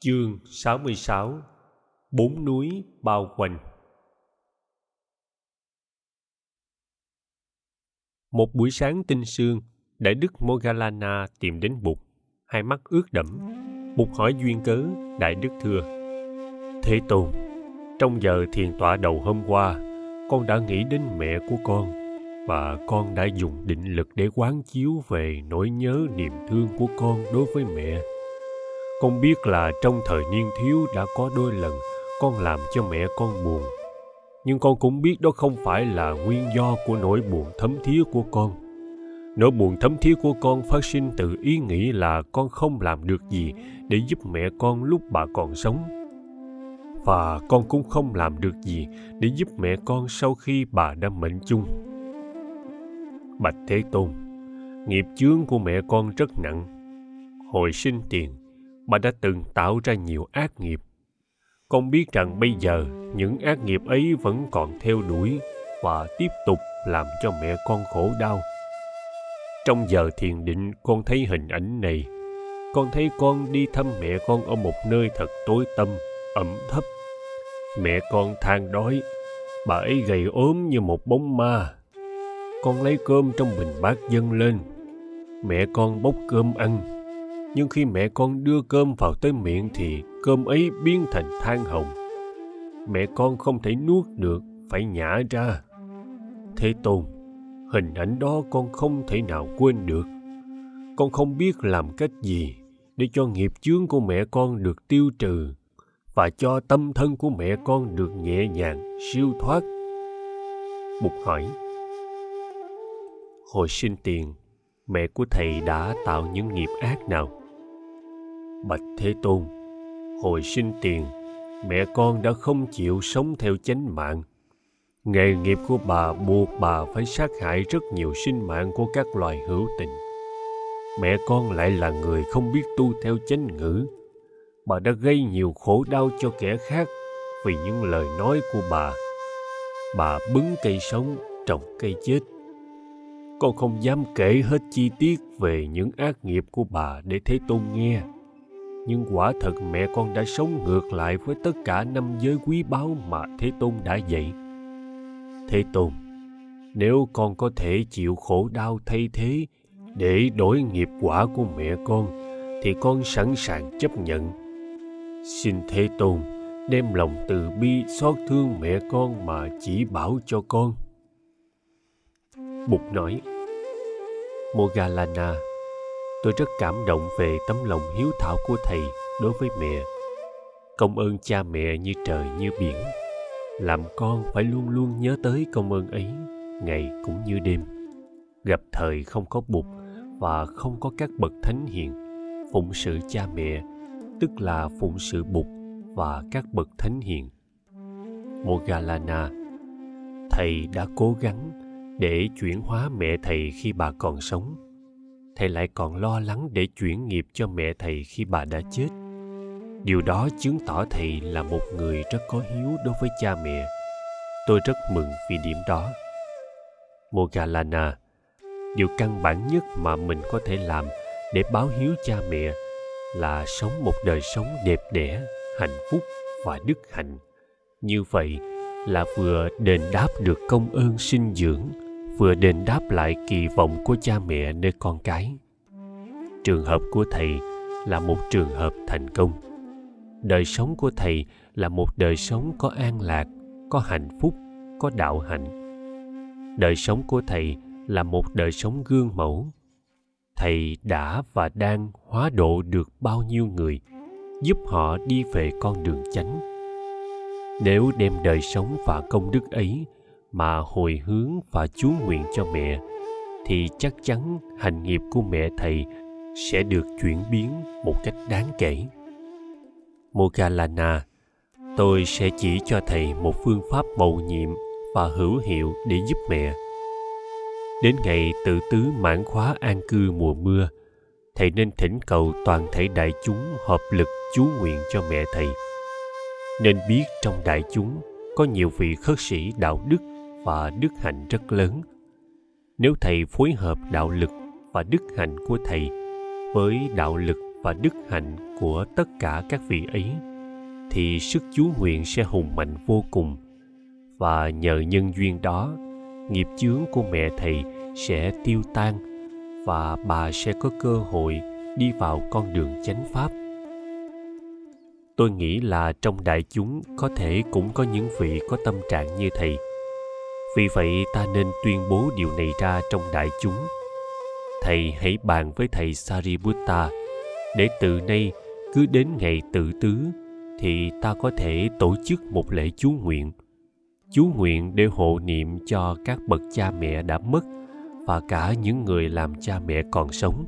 Chương 66 Bốn núi bao quanh Một buổi sáng tinh sương, Đại đức Mogalana tìm đến Bụt, hai mắt ướt đẫm. Bụt hỏi duyên cớ, Đại đức thưa. Thế Tôn, trong giờ thiền tọa đầu hôm qua, con đã nghĩ đến mẹ của con và con đã dùng định lực để quán chiếu về nỗi nhớ niềm thương của con đối với mẹ con biết là trong thời niên thiếu đã có đôi lần con làm cho mẹ con buồn. Nhưng con cũng biết đó không phải là nguyên do của nỗi buồn thấm thía của con. Nỗi buồn thấm thía của con phát sinh từ ý nghĩ là con không làm được gì để giúp mẹ con lúc bà còn sống. Và con cũng không làm được gì để giúp mẹ con sau khi bà đã mệnh chung. Bạch thế tôn, nghiệp chướng của mẹ con rất nặng. Hồi sinh tiền bà đã từng tạo ra nhiều ác nghiệp. Con biết rằng bây giờ, những ác nghiệp ấy vẫn còn theo đuổi và tiếp tục làm cho mẹ con khổ đau. Trong giờ thiền định, con thấy hình ảnh này. Con thấy con đi thăm mẹ con ở một nơi thật tối tăm, ẩm thấp. Mẹ con than đói, bà ấy gầy ốm như một bóng ma. Con lấy cơm trong bình bát dâng lên. Mẹ con bốc cơm ăn nhưng khi mẹ con đưa cơm vào tới miệng thì cơm ấy biến thành than hồng. Mẹ con không thể nuốt được, phải nhả ra. Thế tôn, hình ảnh đó con không thể nào quên được. Con không biết làm cách gì để cho nghiệp chướng của mẹ con được tiêu trừ và cho tâm thân của mẹ con được nhẹ nhàng, siêu thoát. Bụt hỏi, hồi sinh tiền, mẹ của thầy đã tạo những nghiệp ác nào? Bạch thế tôn, hồi sinh tiền, mẹ con đã không chịu sống theo chánh mạng. Nghề nghiệp của bà buộc bà phải sát hại rất nhiều sinh mạng của các loài hữu tình. Mẹ con lại là người không biết tu theo chánh ngữ. Bà đã gây nhiều khổ đau cho kẻ khác vì những lời nói của bà. Bà bứng cây sống trồng cây chết. Con không dám kể hết chi tiết về những ác nghiệp của bà để thế tôn nghe nhưng quả thật mẹ con đã sống ngược lại với tất cả năm giới quý báu mà thế tôn đã dạy. Thế tôn, nếu con có thể chịu khổ đau thay thế để đổi nghiệp quả của mẹ con, thì con sẵn sàng chấp nhận. Xin thế tôn đem lòng từ bi xót thương mẹ con mà chỉ bảo cho con. Bụt nói mogalana tôi rất cảm động về tấm lòng hiếu thảo của thầy đối với mẹ. Công ơn cha mẹ như trời như biển. Làm con phải luôn luôn nhớ tới công ơn ấy, ngày cũng như đêm. Gặp thời không có bụt và không có các bậc thánh hiền, phụng sự cha mẹ, tức là phụng sự bụt và các bậc thánh hiền. Mogalana, thầy đã cố gắng để chuyển hóa mẹ thầy khi bà còn sống thầy lại còn lo lắng để chuyển nghiệp cho mẹ thầy khi bà đã chết. Điều đó chứng tỏ thầy là một người rất có hiếu đối với cha mẹ. Tôi rất mừng vì điểm đó. Mogalana, điều căn bản nhất mà mình có thể làm để báo hiếu cha mẹ là sống một đời sống đẹp đẽ, hạnh phúc và đức hạnh. Như vậy là vừa đền đáp được công ơn sinh dưỡng vừa đền đáp lại kỳ vọng của cha mẹ nơi con cái. Trường hợp của thầy là một trường hợp thành công. Đời sống của thầy là một đời sống có an lạc, có hạnh phúc, có đạo hạnh. Đời sống của thầy là một đời sống gương mẫu. Thầy đã và đang hóa độ được bao nhiêu người, giúp họ đi về con đường chánh. Nếu đem đời sống và công đức ấy mà hồi hướng và chú nguyện cho mẹ thì chắc chắn hành nghiệp của mẹ thầy sẽ được chuyển biến một cách đáng kể. Mokalana, tôi sẽ chỉ cho thầy một phương pháp mầu nhiệm và hữu hiệu để giúp mẹ. Đến ngày tự tứ mãn khóa an cư mùa mưa thầy nên thỉnh cầu toàn thể đại chúng hợp lực chú nguyện cho mẹ thầy. Nên biết trong đại chúng có nhiều vị khất sĩ đạo đức và đức hạnh rất lớn. Nếu thầy phối hợp đạo lực và đức hạnh của thầy với đạo lực và đức hạnh của tất cả các vị ấy, thì sức chú nguyện sẽ hùng mạnh vô cùng. Và nhờ nhân duyên đó, nghiệp chướng của mẹ thầy sẽ tiêu tan và bà sẽ có cơ hội đi vào con đường chánh pháp. Tôi nghĩ là trong đại chúng có thể cũng có những vị có tâm trạng như thầy vì vậy ta nên tuyên bố điều này ra trong đại chúng. Thầy hãy bàn với thầy sariputta. Để từ nay cứ đến ngày tự tứ thì ta có thể tổ chức một lễ chú nguyện. Chú nguyện để hộ niệm cho các bậc cha mẹ đã mất và cả những người làm cha mẹ còn sống.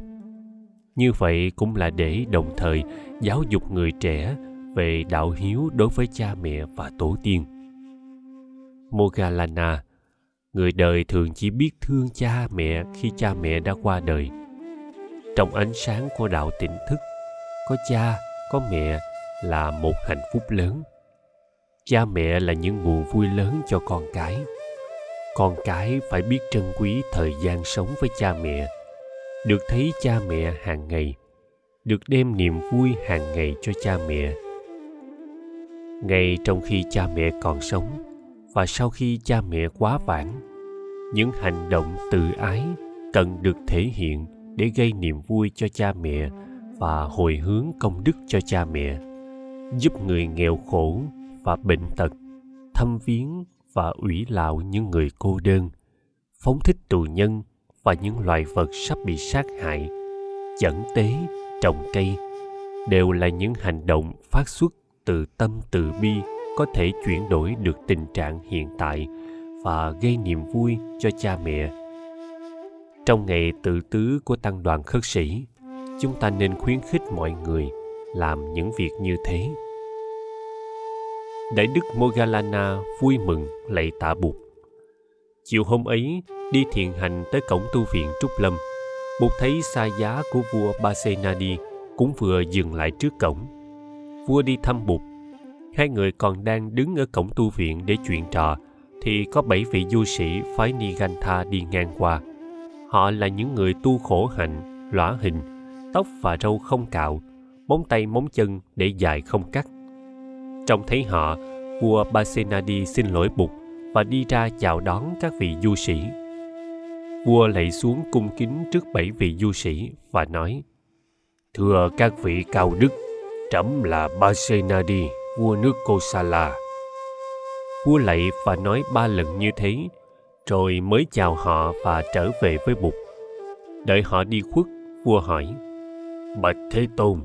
Như vậy cũng là để đồng thời giáo dục người trẻ về đạo hiếu đối với cha mẹ và tổ tiên. Mogalana người đời thường chỉ biết thương cha mẹ khi cha mẹ đã qua đời. Trong ánh sáng của đạo tỉnh thức, có cha, có mẹ là một hạnh phúc lớn. Cha mẹ là những nguồn vui lớn cho con cái. Con cái phải biết trân quý thời gian sống với cha mẹ, được thấy cha mẹ hàng ngày, được đem niềm vui hàng ngày cho cha mẹ. Ngay trong khi cha mẹ còn sống và sau khi cha mẹ quá vãng, những hành động từ ái cần được thể hiện để gây niềm vui cho cha mẹ và hồi hướng công đức cho cha mẹ, giúp người nghèo khổ và bệnh tật thăm viếng và ủy lạo những người cô đơn, phóng thích tù nhân và những loài vật sắp bị sát hại, dẫn tế, trồng cây, đều là những hành động phát xuất từ tâm từ bi có thể chuyển đổi được tình trạng hiện tại và gây niềm vui cho cha mẹ. Trong ngày tự tứ của tăng đoàn khất sĩ, chúng ta nên khuyến khích mọi người làm những việc như thế. Đại đức mogalana vui mừng, lạy tạ bụt. Chiều hôm ấy, đi thiền hành tới cổng tu viện trúc lâm, bụt thấy xa giá của vua basenadi cũng vừa dừng lại trước cổng. Vua đi thăm bụt hai người còn đang đứng ở cổng tu viện để chuyện trò thì có bảy vị du sĩ phái Nigantha đi ngang qua. Họ là những người tu khổ hạnh, lõa hình, tóc và râu không cạo, móng tay móng chân để dài không cắt. Trông thấy họ, vua Basenadi xin lỗi Bụt và đi ra chào đón các vị du sĩ. Vua lạy xuống cung kính trước bảy vị du sĩ và nói Thưa các vị cao đức, trẫm là Basenadi, vua nước Kosala. Vua lạy và nói ba lần như thế, rồi mới chào họ và trở về với bụt. Đợi họ đi khuất, vua hỏi, bạch thế tôn,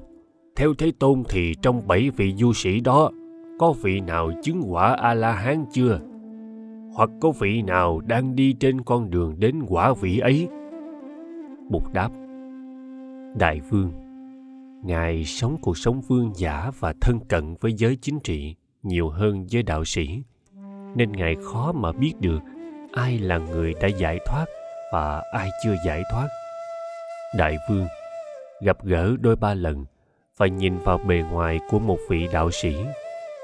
theo thế tôn thì trong bảy vị du sĩ đó, có vị nào chứng quả a la hán chưa? Hoặc có vị nào đang đi trên con đường đến quả vị ấy? Bụt đáp, đại vương ngài sống cuộc sống vương giả và thân cận với giới chính trị nhiều hơn với đạo sĩ. Nên ngài khó mà biết được ai là người đã giải thoát và ai chưa giải thoát. Đại vương, gặp gỡ đôi ba lần và nhìn vào bề ngoài của một vị đạo sĩ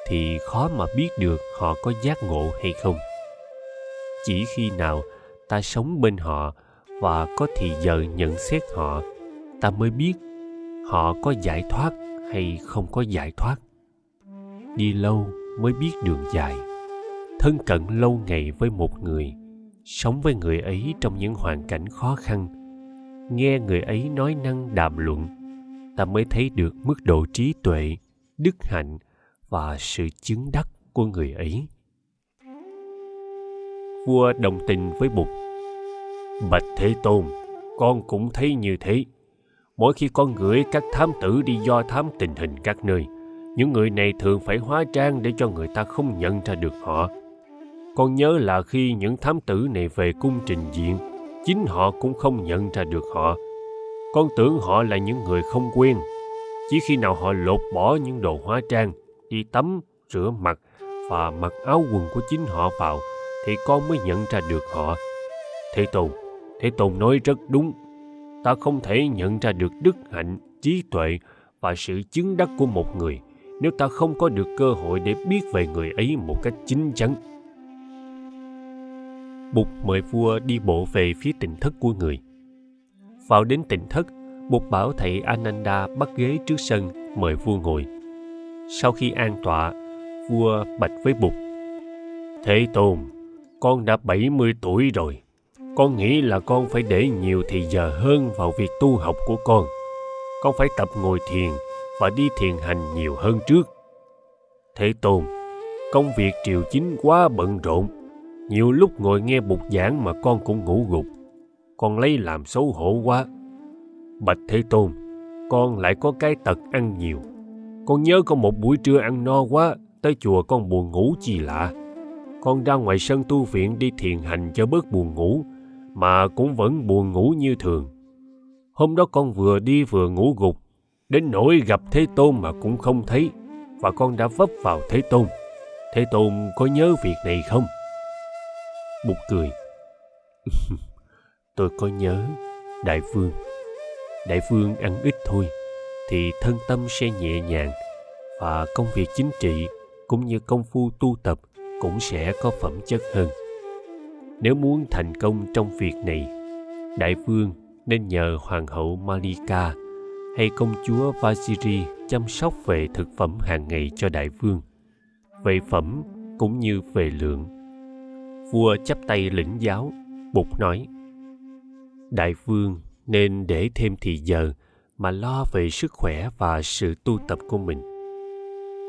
thì khó mà biết được họ có giác ngộ hay không. Chỉ khi nào ta sống bên họ và có thì giờ nhận xét họ, ta mới biết họ có giải thoát hay không có giải thoát. Đi lâu mới biết đường dài. Thân cận lâu ngày với một người, sống với người ấy trong những hoàn cảnh khó khăn. Nghe người ấy nói năng đàm luận, ta mới thấy được mức độ trí tuệ, đức hạnh và sự chứng đắc của người ấy. Vua đồng tình với bụt. Bạch thế tôn, con cũng thấy như thế mỗi khi con gửi các thám tử đi do thám tình hình các nơi, những người này thường phải hóa trang để cho người ta không nhận ra được họ. Con nhớ là khi những thám tử này về cung trình diện, chính họ cũng không nhận ra được họ. Con tưởng họ là những người không quen. Chỉ khi nào họ lột bỏ những đồ hóa trang, đi tắm, rửa mặt và mặc áo quần của chính họ vào, thì con mới nhận ra được họ. Thế tôn thế tôn nói rất đúng ta không thể nhận ra được đức hạnh trí tuệ và sự chứng đắc của một người nếu ta không có được cơ hội để biết về người ấy một cách chính chắn Bụt mời vua đi bộ về phía tỉnh thất của người. Vào đến tỉnh thất, Bụt bảo thầy Ananda bắt ghế trước sân mời vua ngồi. Sau khi an tọa, vua bạch với Bụt. Thế Tôn, con đã 70 tuổi rồi. Con nghĩ là con phải để nhiều thì giờ hơn vào việc tu học của con. Con phải tập ngồi thiền và đi thiền hành nhiều hơn trước. Thế Tôn, công việc triều chính quá bận rộn. Nhiều lúc ngồi nghe bục giảng mà con cũng ngủ gục. Con lấy làm xấu hổ quá. Bạch Thế Tôn, con lại có cái tật ăn nhiều. Con nhớ có một buổi trưa ăn no quá, tới chùa con buồn ngủ chi lạ. Con ra ngoài sân tu viện đi thiền hành cho bớt buồn ngủ, mà cũng vẫn buồn ngủ như thường. Hôm đó con vừa đi vừa ngủ gục, đến nỗi gặp Thế Tôn mà cũng không thấy, và con đã vấp vào Thế Tôn. Thế Tôn có nhớ việc này không? Bụt cười. Tôi có nhớ, Đại Vương. Đại Vương ăn ít thôi, thì thân tâm sẽ nhẹ nhàng, và công việc chính trị cũng như công phu tu tập cũng sẽ có phẩm chất hơn. Nếu muốn thành công trong việc này, Đại Vương nên nhờ Hoàng hậu Malika hay công chúa vasiri chăm sóc về thực phẩm hàng ngày cho đại vương về phẩm cũng như về lượng. Vua chắp tay lĩnh giáo bụt nói đại vương nên để thêm thì giờ mà lo về sức khỏe và sự tu tập của mình.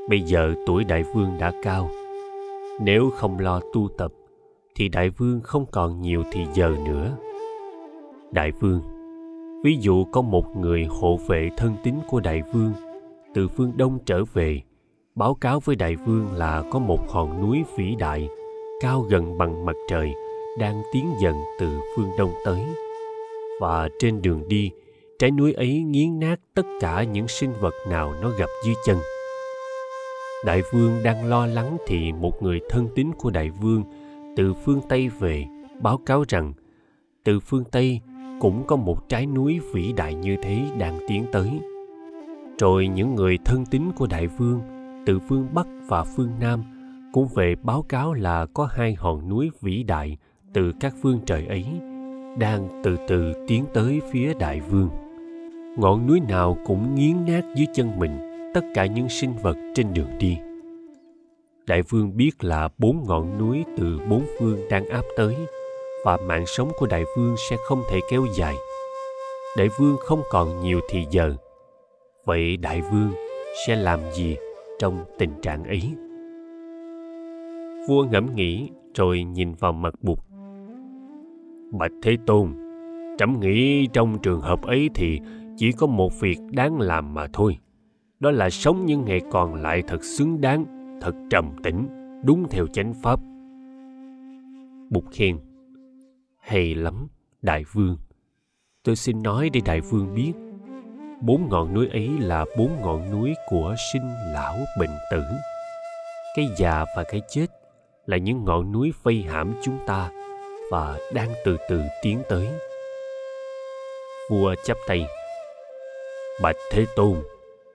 Bây giờ tuổi đại vương đã cao nếu không lo tu tập thì đại vương không còn nhiều thì giờ nữa. Đại vương, ví dụ có một người hộ vệ thân tín của đại vương, từ phương đông trở về, báo cáo với đại vương là có một hòn núi vĩ đại, cao gần bằng mặt trời, đang tiến dần từ phương đông tới. Và trên đường đi, trái núi ấy nghiến nát tất cả những sinh vật nào nó gặp dưới chân. Đại vương đang lo lắng thì một người thân tín của đại vương từ phương tây về, báo cáo rằng từ phương tây cũng có một trái núi vĩ đại như thế đang tiến tới. Rồi những người thân tín của đại vương từ phương bắc và phương nam cũng về báo cáo là có hai hòn núi vĩ đại từ các phương trời ấy đang từ từ tiến tới phía đại vương. Ngọn núi nào cũng nghiến nát dưới chân mình, tất cả những sinh vật trên đường đi đại vương biết là bốn ngọn núi từ bốn phương đang áp tới, và mạng sống của đại vương sẽ không thể kéo dài. Đại vương không còn nhiều thì giờ. Vậy đại vương sẽ làm gì trong tình trạng ấy? Vua ngẫm nghĩ rồi nhìn vào mặt bụt bạch thế tôn, trẫm nghĩ trong trường hợp ấy thì chỉ có một việc đáng làm mà thôi. Đó là sống những ngày còn lại thật xứng đáng thật trầm tĩnh đúng theo chánh pháp bụt khen hay lắm, đại vương. Tôi xin nói để đại vương biết, bốn ngọn núi ấy là bốn ngọn núi của sinh lão bệnh tử. Cái già và cái chết là những ngọn núi vây hãm chúng ta và đang từ từ tiến tới. Vua chắp tay. Bạch Thế Tôn,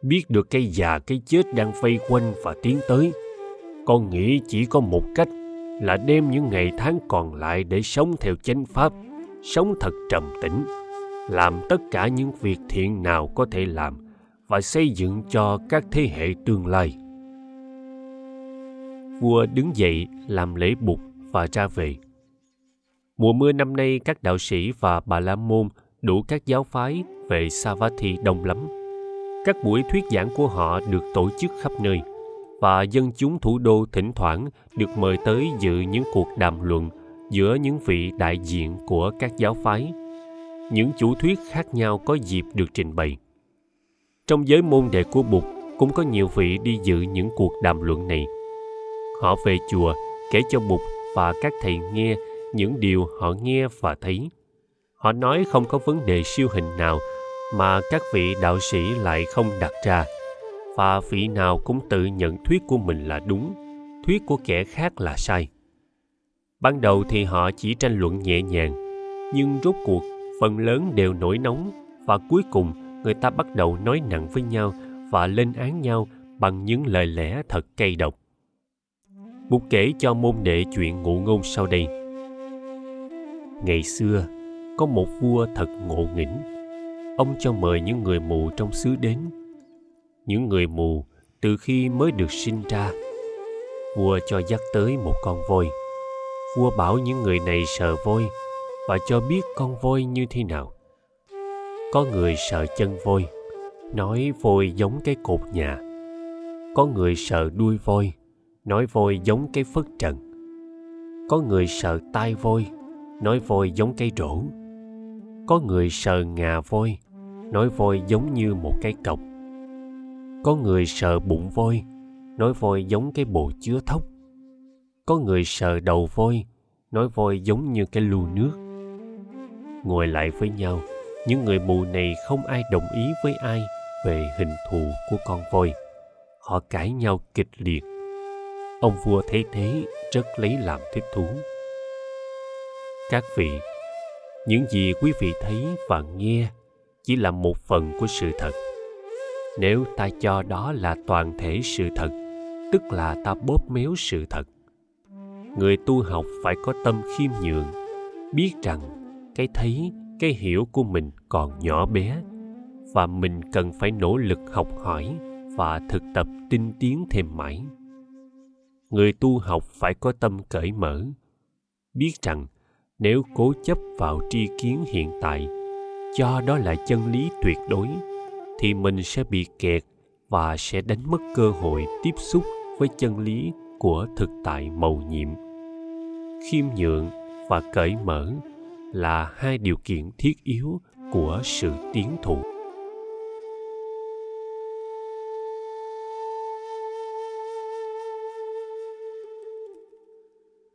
biết được cái già cái chết đang vây quanh và tiến tới, con nghĩ chỉ có một cách là đem những ngày tháng còn lại để sống theo chánh pháp sống thật trầm tĩnh làm tất cả những việc thiện nào có thể làm và xây dựng cho các thế hệ tương lai. Vua đứng dậy làm lễ bục và ra về. Mùa mưa năm nay các đạo sĩ và bà la môn đủ các giáo phái về savatthi đông lắm các buổi thuyết giảng của họ được tổ chức khắp nơi, và dân chúng thủ đô thỉnh thoảng được mời tới dự những cuộc đàm luận giữa những vị đại diện của các giáo phái. Những chủ thuyết khác nhau có dịp được trình bày. Trong giới môn đệ của bụt cũng có nhiều vị đi dự những cuộc đàm luận này. Họ về chùa, kể cho bụt và các thầy nghe những điều họ nghe và thấy. Họ nói không có vấn đề siêu hình nào mà các vị đạo sĩ lại không đặt ra. Và vị nào cũng tự nhận thuyết của mình là đúng, thuyết của kẻ khác là sai. Ban đầu thì họ chỉ tranh luận nhẹ nhàng, nhưng rốt cuộc phần lớn đều nổi nóng và cuối cùng người ta bắt đầu nói nặng với nhau và lên án nhau bằng những lời lẽ thật cay độc. Bút kể cho môn đệ chuyện ngụ ngôn sau đây. Ngày xưa, có một vua thật ngộ nghĩnh ông cho mời những người mù trong xứ đến. Những người mù từ khi mới được sinh ra. Vua cho dắt tới một con voi. Vua bảo những người này sợ voi và cho biết con voi như thế nào. Có người sợ chân voi, nói voi giống cái cột nhà. Có người sợ đuôi voi, nói voi giống cái phất trần. Có người sợ tai voi, nói voi giống cây rổ. Có người sợ ngà voi nói voi giống như một cái cọc. Có người sợ bụng voi nói voi giống cái bồ chứa thóc. Có người sợ đầu voi nói voi giống như cái lu nước. Ngồi lại với nhau, những người mù này không ai đồng ý với ai về hình thù của con voi họ cãi nhau kịch liệt. Ông vua thấy thế, rất lấy làm thích thú. Các vị, những gì quý vị thấy và nghe chỉ là một phần của sự thật. Nếu ta cho đó là toàn thể sự thật, tức là ta bóp méo sự thật, người tu học phải có tâm khiêm nhường, biết rằng cái thấy, cái hiểu của mình còn nhỏ bé và mình cần phải nỗ lực học hỏi và thực tập tinh tiến thêm mãi. Người tu học phải có tâm cởi mở, biết rằng nếu cố chấp vào tri kiến hiện tại cho đó là chân lý tuyệt đối, thì mình sẽ bị kẹt và sẽ đánh mất cơ hội tiếp xúc với chân lý của thực tại màu nhiệm. Khiêm nhượng và cởi mở là hai điều kiện thiết yếu của sự tiến thủ.